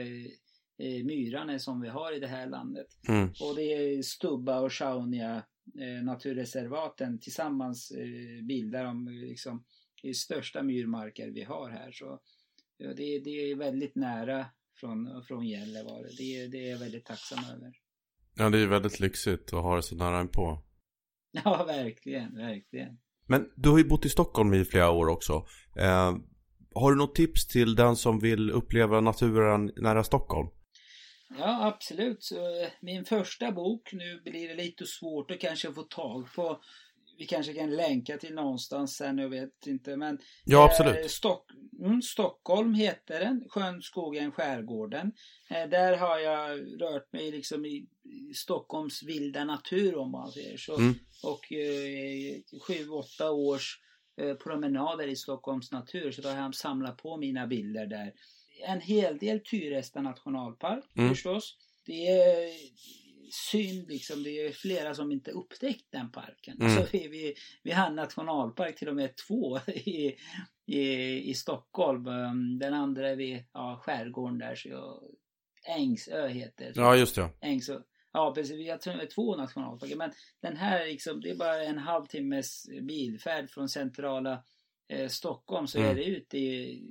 eh, myrarna som vi har i det här landet. mm, Och det är Stubba och Sjaunja eh, naturreservaten tillsammans eh, bildar de eh, liksom de största myrmarker vi har här. Så ja, det, det är väldigt nära från, från Gällivare. Det, det är jag väldigt tacksam över. Ja det är väldigt lyxigt att ha det så nära på Ja, verkligen, verkligen. Men du har ju bott i Stockholm i flera år också. Eh, har du något tips till den som vill uppleva naturen nära Stockholm? Ja, absolut. Så, eh, min första bok, nu blir det lite svårt att kanske få tag på vi kanske kan länka till någonstans sen, jag vet inte. Men ja, absolut. Eh, Stock, mm, Stockholm heter den, Sjön, skogen, skärgården. Eh, där har jag rört mig liksom i, i Stockholms vilda natur om man säger så. Mm. Och eh, sju, åtta års eh, promenader i Stockholms natur. Så då har jag samlat på mina bilder där. En hel del Tyresta nationalpark mm. förstås. Det är synd liksom. Det är flera som inte upptäckt den parken. Mm. Alltså, vi, vi, vi har en nationalpark, till och med två i, i, i Stockholm. Um, den andra är vid ja, skärgården där. Så jag, Ängsö heter det. Ja, just det. Ängsö. Ja, precis. Vi har två nationalparker. Men den här liksom, det är bara en halvtimmes bilfärd från centrala eh, Stockholm så mm. är det ute i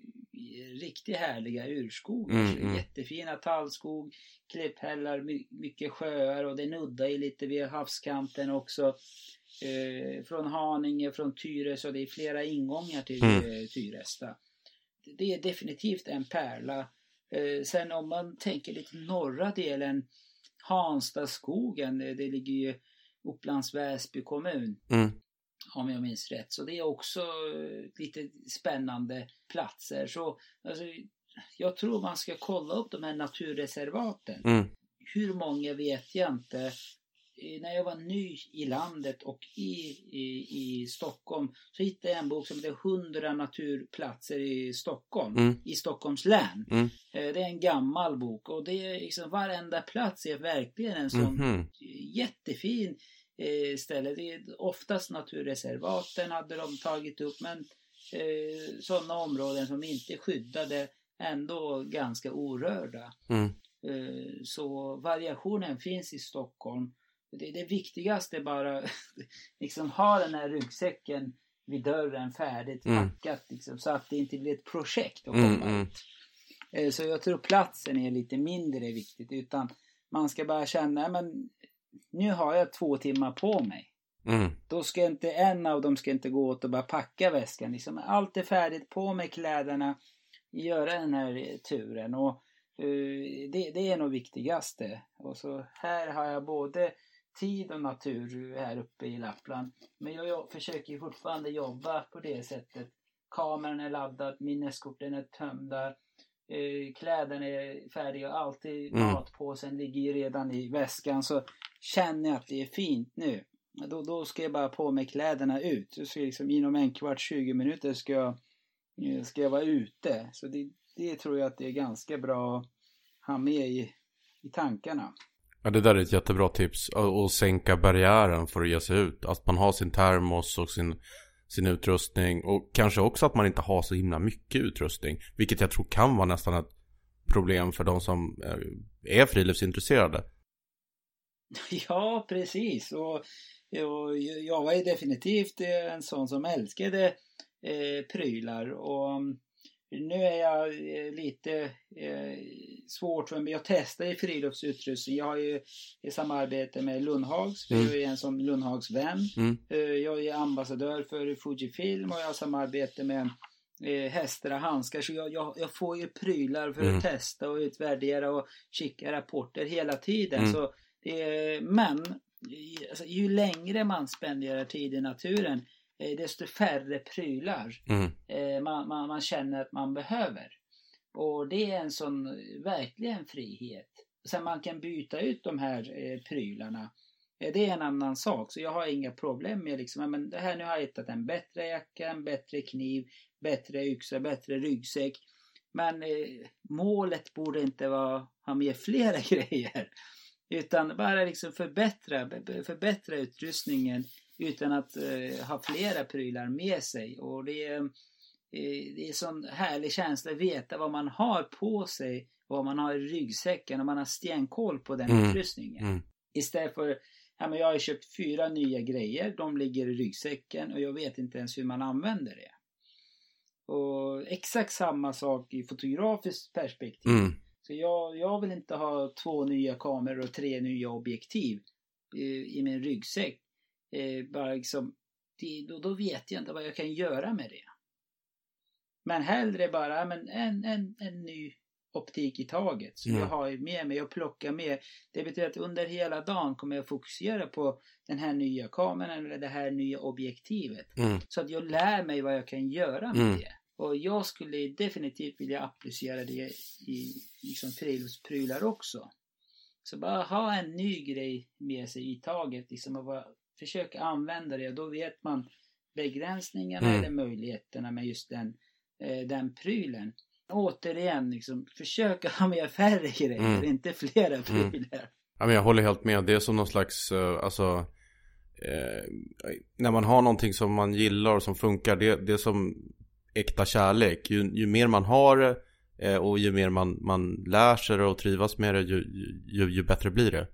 riktigt härliga urskogar. Mm, mm. Jättefina tallskog, klipphällar, my, mycket sjöar och det nuddar ju lite vid havskanten också. Eh, från Haninge, från Tyres och det är flera ingångar till mm. eh, Tyresta. Det är definitivt en pärla. Eh, sen om man tänker lite norra delen, Hanstaskogen, det, det ligger ju Upplands Väsby kommun. Mm om jag minns rätt. Så det är också eh, lite spännande platser. Så alltså, jag tror man ska kolla upp de här naturreservaten. Mm. Hur många vet jag inte. När jag var ny i landet och i, i, i Stockholm så hittade jag en bok som heter 100 naturplatser i Stockholm, mm. i Stockholms län. Mm. Eh, det är en gammal bok och det är liksom varenda plats är verkligen en sån mm. jättefin eh, ställe. Det är oftast naturreservaten hade de tagit upp men eh, sådana områden som inte skyddade ändå ganska orörda. Mm. Eh, så variationen finns i Stockholm. Det, det viktigaste bara liksom ha den här ryggsäcken vid dörren färdigt mm. packat liksom, så att det inte blir ett projekt att komma mm, ut. Eh, så jag tror platsen är lite mindre viktigt utan man ska bara känna, men nu har jag två timmar på mig. Mm. Då ska inte en av dem ska inte gå åt och bara packa väskan. Liksom, allt är färdigt, på med kläderna, göra den här turen. Och uh, det, det är nog viktigaste. Och så här har jag både tid och natur här uppe i Lappland. Men jag, jag försöker fortfarande jobba på det sättet. Kameran är laddad, minneskorten är tömda, eh, kläderna är färdiga, alltid mm. matpåsen ligger redan i väskan. Så känner jag att det är fint nu, då, då ska jag bara på mig kläderna ut. Så liksom, inom en kvart, 20 minuter ska jag, eh, ska jag vara ute. Så det, det tror jag att det är ganska bra att ha med i, i tankarna. Ja, det där är ett jättebra tips. Att sänka barriären för att ge sig ut. Att man har sin termos och sin, sin utrustning. Och kanske också att man inte har så himla mycket utrustning. Vilket jag tror kan vara nästan ett problem för de som eh, är friluftsintresserade. Ja, precis. Och, och jag var ju definitivt en sån som älskade eh, prylar. Och mm, nu är jag eh, lite eh, svårt för mig. Jag testar ju friluftsutrustning. Jag har ju i samarbete med Lundhags. Mm. Jag är en som Lundhags vän. Mm. Eh, jag är ambassadör för Fujifilm och jag har samarbete med eh, hästar och handskar. Så jag, jag, jag, får ju prylar för mm. att testa och utvärdera och kika rapporter hela tiden. Mm. Så är, men alltså, ju längre man spenderar tid i naturen eh, desto färre prylar mm. Eh, man, man, man, känner att man behöver. Och det är en sån verkligen frihet. Sen man kan byta ut de här eh, prylarna. Det är en annan sak. Så jag har inga problem med liksom, men det här nu har jag hittat en bättre jacka, en bättre kniv, bättre yxa, bättre ryggsäck. Men eh, målet borde inte vara att ha med flera grejer. Utan bara liksom förbättra, förbättra utrustningen utan att eh, ha flera prylar med sig. Och det är, eh, det är en sån härlig känsla att veta vad man har på sig, vad man har i ryggsäcken och man har stenkoll på den mm. utrustningen. Mm. Istället för, ja men jag har köpt fyra nya grejer, de ligger i ryggsäcken och jag vet inte ens hur man använder det. Och exakt samma sak i fotografiskt perspektiv. Mm. Så jag, jag vill inte ha två nya kameror och tre nya objektiv i, i min ryggsäck. Eh, bara liksom, det, då, då vet jag inte vad jag kan göra med det. Men hellre bara men en, en, en ny optik i taget som Mm. jag har med mig och plockar med. Det betyder att under hela dagen kommer jag fokusera på den här nya kameran eller det här nya objektivet. Mm. Så att jag lär mig vad jag kan göra med Mm. det. Och jag skulle definitivt vilja applicera det i liksom friluftsprylar också. Så bara ha en ny grej med sig i taget. Liksom och bara försöka använda det. Då vet man begränsningarna Mm. eller möjligheterna med just den, eh, den prylen. Återigen, liksom, försöka ha med färre grejer, Mm. inte flera Mm. prylar. Ja, men jag håller helt med. Det är som någon slags, eh, alltså eh, när man har någonting som man gillar och som funkar, det, det är som äkta kärlek. Ju, ju mer man har det eh, och ju mer man, man lär sig det och trivas med det, ju, ju, ju bättre blir det.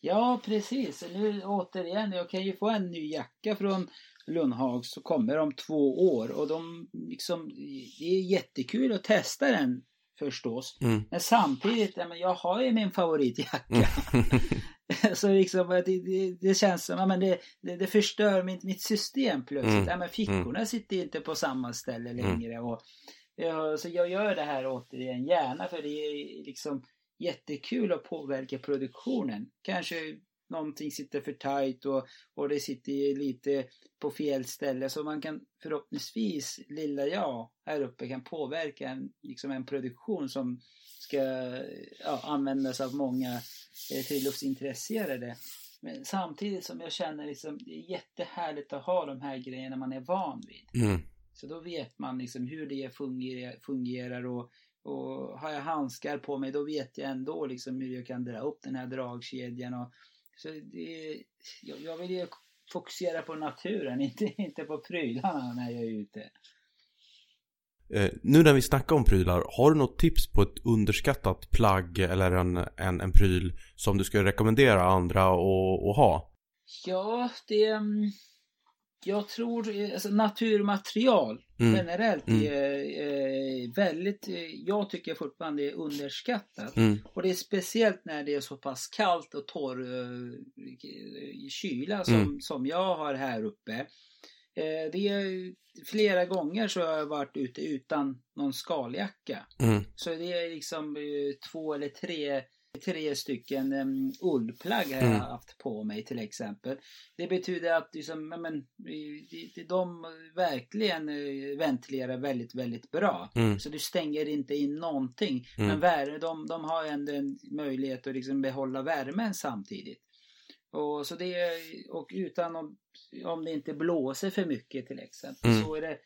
Ja, precis. Nu återigen, jag kan ju få en ny jacka från Lundhags så kommer om två år och de liksom, det är jättekul att testa den förstås. Mm. Men samtidigt, jag har ju min favoritjacka. Mm. så liksom, det, det, det känns som, ja, men det, det, det förstör mitt, mitt system plötsligt. Mm. Ja, men fickorna sitter inte på samma ställe Mm. längre. Och, ja, så jag gör det här återigen gärna för det är liksom jättekul att påverka produktionen. Kanske någonting sitter för tight och, och det sitter lite på fel ställe så man kan förhoppningsvis, lilla jag här uppe kan påverka en, liksom en produktion som ska ja, användas av många eh, friluftsintresserade. Men samtidigt som jag känner liksom det är jättehärligt att ha de här grejerna man är van vid. Mm. Så då vet man liksom hur det fungerar, fungerar och, och har jag handskar på mig då vet jag ändå liksom hur jag kan dra upp den här dragkedjan. Och, så det, jag, jag vill ju fokusera på naturen, inte, inte på prylarna när jag är ute. Eh, nu när vi snackar om prylar, har du något tips på ett underskattat plagg eller en, en, en pryl som du skulle rekommendera andra att ha? Ja, det... mm, Jag tror eh, alltså, naturmaterial Mm. generellt Mm. är eh, väldigt... eh, Jag tycker fortfarande är underskattat. Mm. Och det är speciellt när det är så pass kallt och torr eh, kyla som, Mm. som jag har här uppe. Eh, det är, flera gånger så har jag varit ute utan någon skaljacka. Mm. Så det är liksom eh, två eller tre, tre stycken um, ullplagg har jag Mm. haft på mig till exempel. Det betyder att liksom, men, de, de, verkligen eh, ventilerar väldigt, väldigt bra. Mm. Så du stänger inte in någonting. Mm. Men vär, de, de har ändå en möjlighet att liksom behålla värmen samtidigt. Och, så det, och utan om, om det inte blåser för mycket till exempel Mm. så är det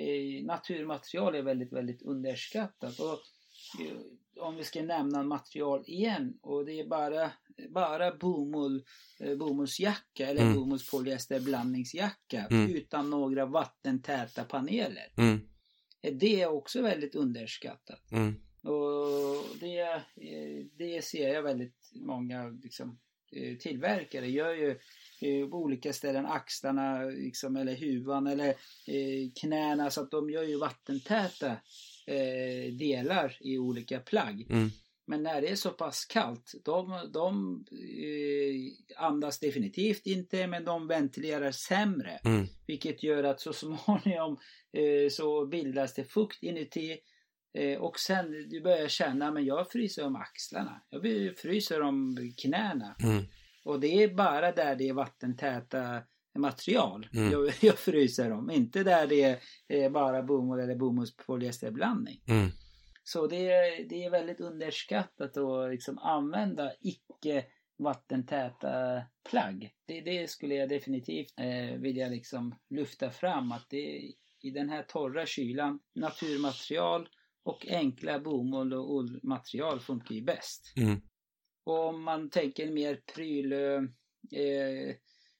eh, naturmaterial är väldigt, väldigt underskattat. Och, eh, om vi ska nämna material igen och det är bara, bara bomull, eh, bomullsjacka eller Mm. bomullspolyesterblandningsjacka Mm. utan några vattentäta paneler. Mm. Eh, Det är också väldigt underskattat. Mm. Och det, det ser jag väldigt många liksom, tillverkare gör ju eh, på olika ställen, axlarna liksom, eller huvan eller eh, knäna så att de gör ju vattentäta eh, delar i olika plagg. Mm. Men när det är så pass kallt, de, de eh, andas definitivt inte men de ventilerar sämre. Mm. Vilket gör att så småningom eh, så bildas det fukt inuti eh, och sen du börjar känna men jag fryser om axlarna. Jag fryser om knäna. Mm. Och det är bara där det är vattentäta material Mm. jag, jag fryser om. Inte där det är eh, bara bomull eller bomullspolyeesterblandning. Mm. Så det är, det är väldigt underskattat att liksom använda icke vattentäta plagg. Det, det skulle jag definitivt eh, vilja liksom lyfta fram att det i den här torra kylan, naturmaterial och enkla bomull och ullmaterial funkar ju bäst. Mm. Och om man tänker mer pryl, eh,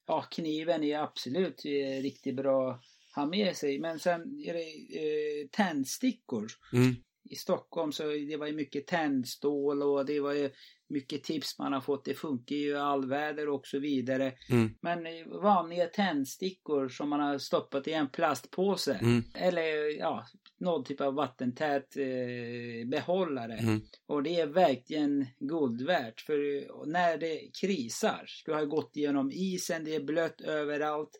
ja kniven är absolut eh, riktigt bra att ha med sig. Men sen är det eh, tändstickor Mm. I Stockholm så det var ju mycket tändstål och det var ju mycket tips man har fått. Det funkar ju i allväder och så vidare. Mm. Men vanliga tändstickor som man har stoppat i en plastpåse. Mm. Eller ja, någon typ av vattentät eh, behållare. Mm. Och det är verkligen guld värt. För när det krisar, du har gått igenom isen, det är blött överallt.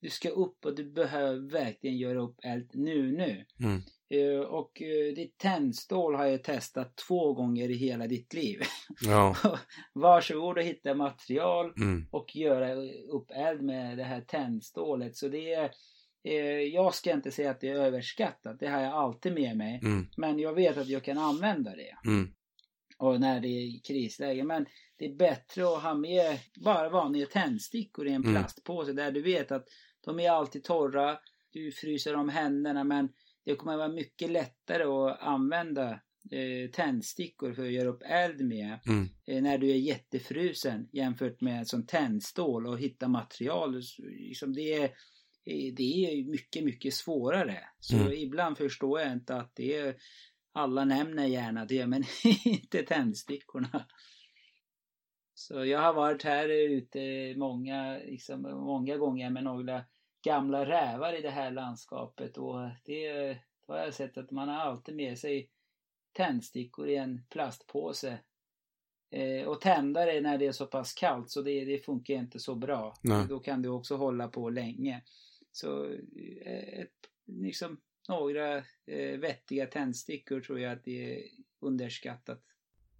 du ska upp och du behöver verkligen göra upp eld nu nu. Mm. Eh, och eh, ditt tändstål har jag testat två gånger i hela ditt liv. Ja. Varsågod och hitta material Mm. och göra upp eld med det här tändstålet. Så det är, eh, jag ska inte säga att det är överskattat, det har jag alltid med mig. Mm. Men jag vet att jag kan använda det. Mm. Och när det är krisläge. Men det är bättre att ha med bara vanliga tändstickor i en Mm. plastpåse där du vet att de är alltid torra. Du fryser om händerna men det kommer vara mycket lättare att använda eh, tändstickor för att göra upp eld med Mm. eh, när du är jättefrusen jämfört med som tändstål och hitta material. Liksom det, är, eh, det är mycket, mycket svårare. Så Mm. ibland förstår jag inte att det är alla nämner gärna det men inte tändstickorna. Så jag har varit här ute många, liksom, många gånger med några gamla rävar i det här landskapet och det då har jag sett att man har alltid med sig tändstickor i en plastpåse. Eh, och tändare när det är så pass kallt så det, det funkar inte så bra. Nej. Då kan du också hålla på länge. Så eh, liksom några eh, vettiga tändstickor tror jag att det är underskattat.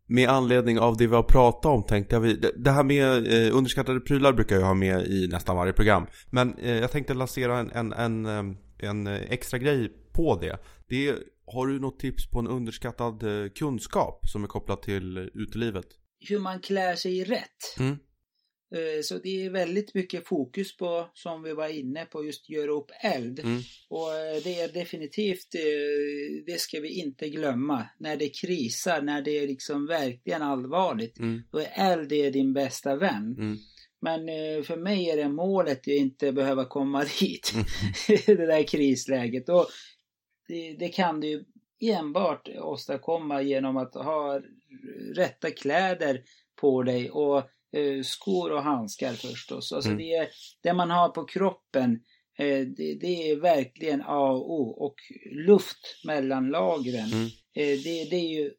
Med anledning av det vi har pratat om tänkte jag vi, det- här med eh, underskattade prylar brukar jag ha med i nästan varje program. Men eh, jag tänkte lansera en, en, en, eh, en extra grej på det. det är, har du något tips på en underskattad kunskap som är kopplad till utelivet? Hur man klär sig rätt. Mm. Eh, Så det är väldigt mycket fokus på, som vi var inne på, just göra upp eld. Mm. Och eh, det är definitivt, eh, det ska vi inte glömma. När det krisar, när det är liksom verkligen allvarligt. Mm. Då är eld det din bästa vän. Mm. Men för mig är det målet att inte behöva komma dit. Mm. det där krisläget. Och det, det kan du enbart åstadkomma genom att ha rätta kläder på dig och eh, skor och handskar förstås. Alltså Mm. det, är, det man har på kroppen eh, det, det är verkligen A och O. Och luft mellan lagren. Mm. Eh, det, det är ju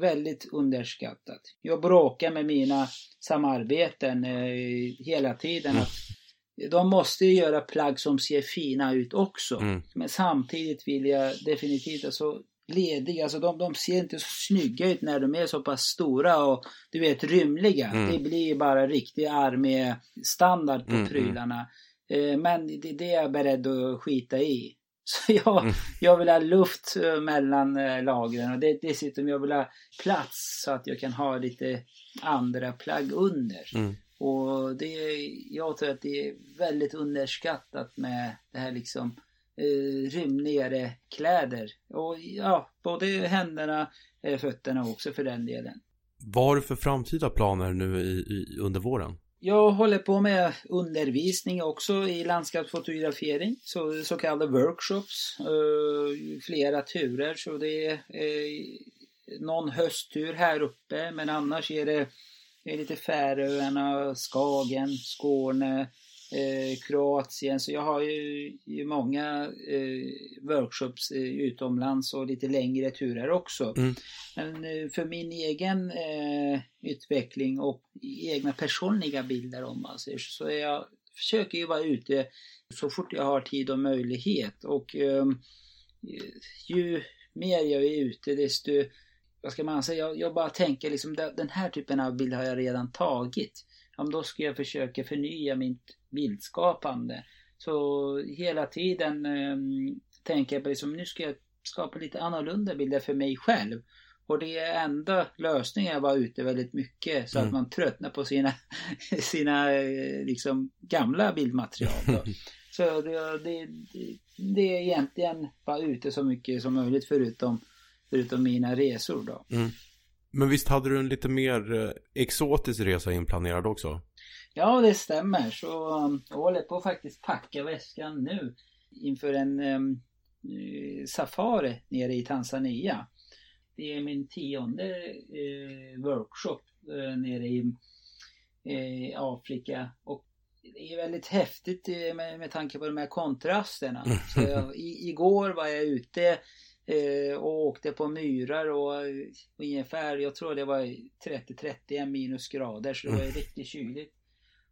väldigt underskattat. Jag bråkar med mina samarbeten eh, hela tiden. Mm. att De måste ju göra plagg som ser fina ut också. Mm. Men samtidigt vill jag definitivt, alltså lediga, alltså de, de ser inte så snygga ut när de är så pass stora och du vet rymliga. Mm. Det blir bara riktig arméstandard på Mm, prylarna. Eh, Men det, det är jag beredd att skita i. Så jag, Mm. jag vill ha luft eh, mellan eh, lagren och det, dessutom jag vill ha plats så att jag kan ha lite andra plagg under. Mm. Och det, jag tror att det är väldigt underskattat med det här liksom eh, rymligare kläder. Och ja, både händerna, eh, fötterna också för den delen. Vad har du för framtida planer nu i, i, under våren? Jag håller på med undervisning också i landskapsfotografering, så, så kallade workshops, eh, flera turer. Så det är eh, någon hösttur här uppe, men annars är det, det är lite Färöarna, Skagen, Skåne, eh, Kroatien. Så jag har ju, ju många eh, workshops eh, utomlands och lite längre turer också. Mm. Men eh, för min egen eh, utveckling och egna personliga bilder om man säger så, är jag försöker ju vara ute så fort jag har tid och möjlighet och eh, ju mer jag är ute desto vad ska man säga, jag, jag bara tänker liksom den här typen av bild har jag redan tagit. Ja, då ska jag försöka förnya mitt bildskapande. Så hela tiden eh, tänker jag på liksom, nu ska jag skapa lite annorlunda bilder för mig själv. Och det är enda lösningen att vara ute väldigt mycket så Mm. att man tröttnar på sina, sina eh, liksom gamla bildmaterial. Så det, det, det, är egentligen vara ute så mycket som möjligt förutom, förutom mina resor då. Men visst hade du en lite mer eh, exotisk resa inplanerad också? Ja, det stämmer. Så um, jag håller på att faktiskt packa väskan nu inför en um, eh, safari nere i Tanzania. Det är min tionde eh, workshop eh, nere i eh, Afrika och det är väldigt häftigt med, med tanke på de här kontrasterna. Så jag, i, igår var jag ute och åkte på myrar och ungefär, jag tror det var 30-31 minusgrader så det var ju riktigt kyligt.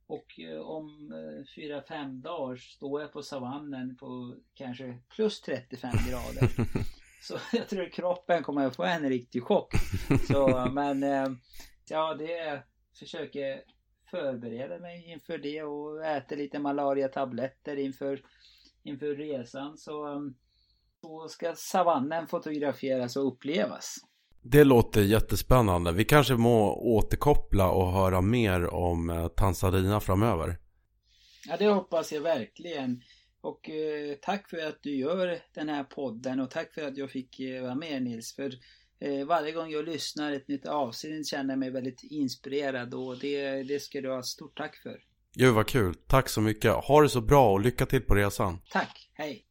Och eh, om eh, fyra, fem dagar står jag på savannen på kanske plus 35 grader. Så jag tror kroppen kommer att få en riktig chock. Så, men eh, ja, det försöker förbereda mig inför det och äta lite malariatabletter inför, inför resan. Så, så ska savannen fotograferas och upplevas. Det låter jättespännande. Vi kanske må återkoppla och höra mer om eh, Tanzania framöver. Ja, det hoppas jag verkligen. Och eh, tack för att du gör den här podden och tack för att jag fick eh, vara med Nils. För eh, varje gång jag lyssnar ett nytt avsnitt känner jag mig väldigt inspirerad och det, det ska du ha stort tack för. Gud vad kul. Tack så mycket. Ha det så bra och lycka till på resan. Tack. Hej.